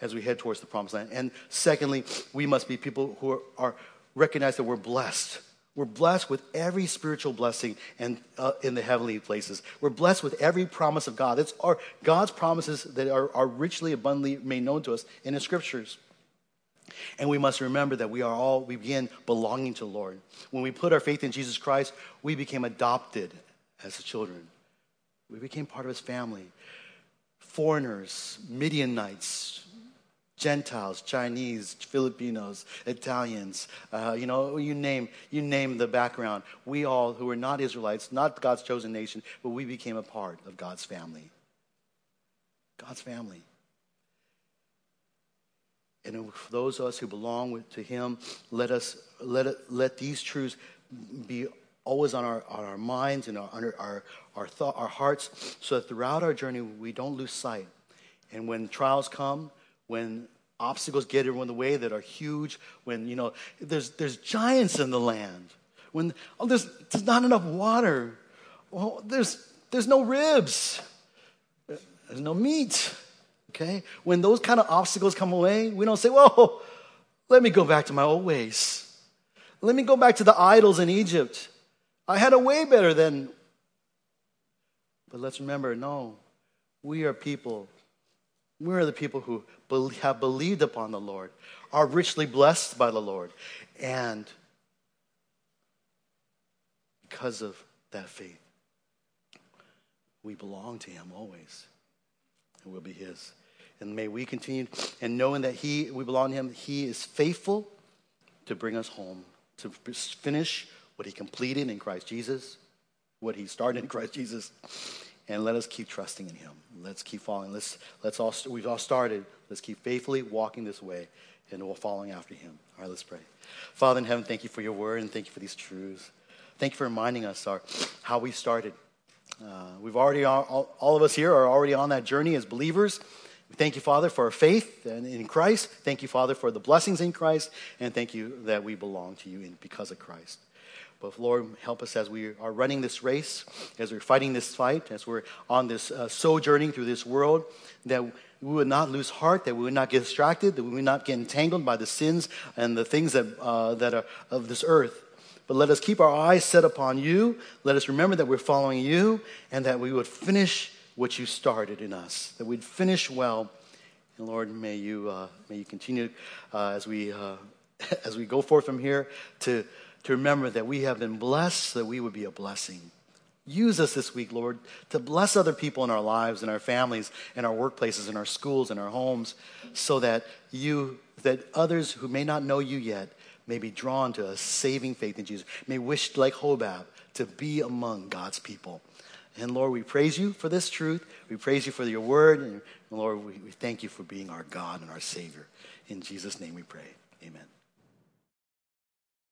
as we head towards the promised land. And secondly, we must be people who are, are recognize that we're blessed we're blessed with every spiritual blessing and uh, in the heavenly places. We're blessed with every promise of God. It's our God's promises that are, are richly, abundantly made known to us in the scriptures. And we must remember that we are all, we begin belonging to the Lord. When we put our faith in Jesus Christ, we became adopted as children. We became part of his family. Foreigners, Midianites, Gentiles, Chinese, Filipinos, Italians, uh, you know, you name, you name the background. We all who were not Israelites, not God's chosen nation, but we became a part of God's family. God's family. And for those of us who belong to Him, let us let let these truths be always on our, on our minds and our, our, our, thought, our hearts, so that throughout our journey we don't lose sight. And when trials come, when obstacles get in the way that are huge, when, you know, there's, there's giants in the land, when oh, there's, there's not enough water, well, there's, there's no ribs, there's no meat, okay? When those kind of obstacles come away, we don't say, whoa, let me go back to my old ways. Let me go back to the idols in Egypt. I had a way better than. But let's remember no, we are people we are the people who have believed upon the Lord, are richly blessed by the Lord, and because of that faith, we belong to him always. And we'll be his. And may we continue, and knowing that he, we belong to him, he is faithful to bring us home, to finish what he completed in Christ Jesus, what he started in Christ Jesus. And let us keep trusting in him. Let's keep following. Let's, let's all, we've all started. Let's keep faithfully walking this way and we're following after him. All right, let's pray. Father in heaven, thank you for your word and thank you for these truths. Thank you for reminding us our, how we started. Uh, we've already, all, all of us here are already on that journey as believers. Thank you, Father, for our faith in Christ. Thank you, Father, for the blessings in Christ. And thank you that we belong to you because of Christ. But Lord, help us as we are running this race, as we're fighting this fight, as we're on this uh, sojourning through this world, that we would not lose heart, that we would not get distracted, that we would not get entangled by the sins and the things that, uh, that are of this earth. But let us keep our eyes set upon you. Let us remember that we're following you and that we would finish what you started in us, that we'd finish well. And Lord, may you, uh, may you continue uh, as, we, uh, (laughs) as we go forth from here to to remember that we have been blessed that we would be a blessing. Use us this week, Lord, to bless other people in our lives, in our families, in our workplaces, in our schools, in our homes, so that you, that others who may not know you yet may be drawn to a saving faith in Jesus, may wish, like Hobab, to be among God's people. And Lord, we praise you for this truth. We praise you for your word. And Lord, we, we thank you for being our God and our Savior. In Jesus' name we pray. Amen.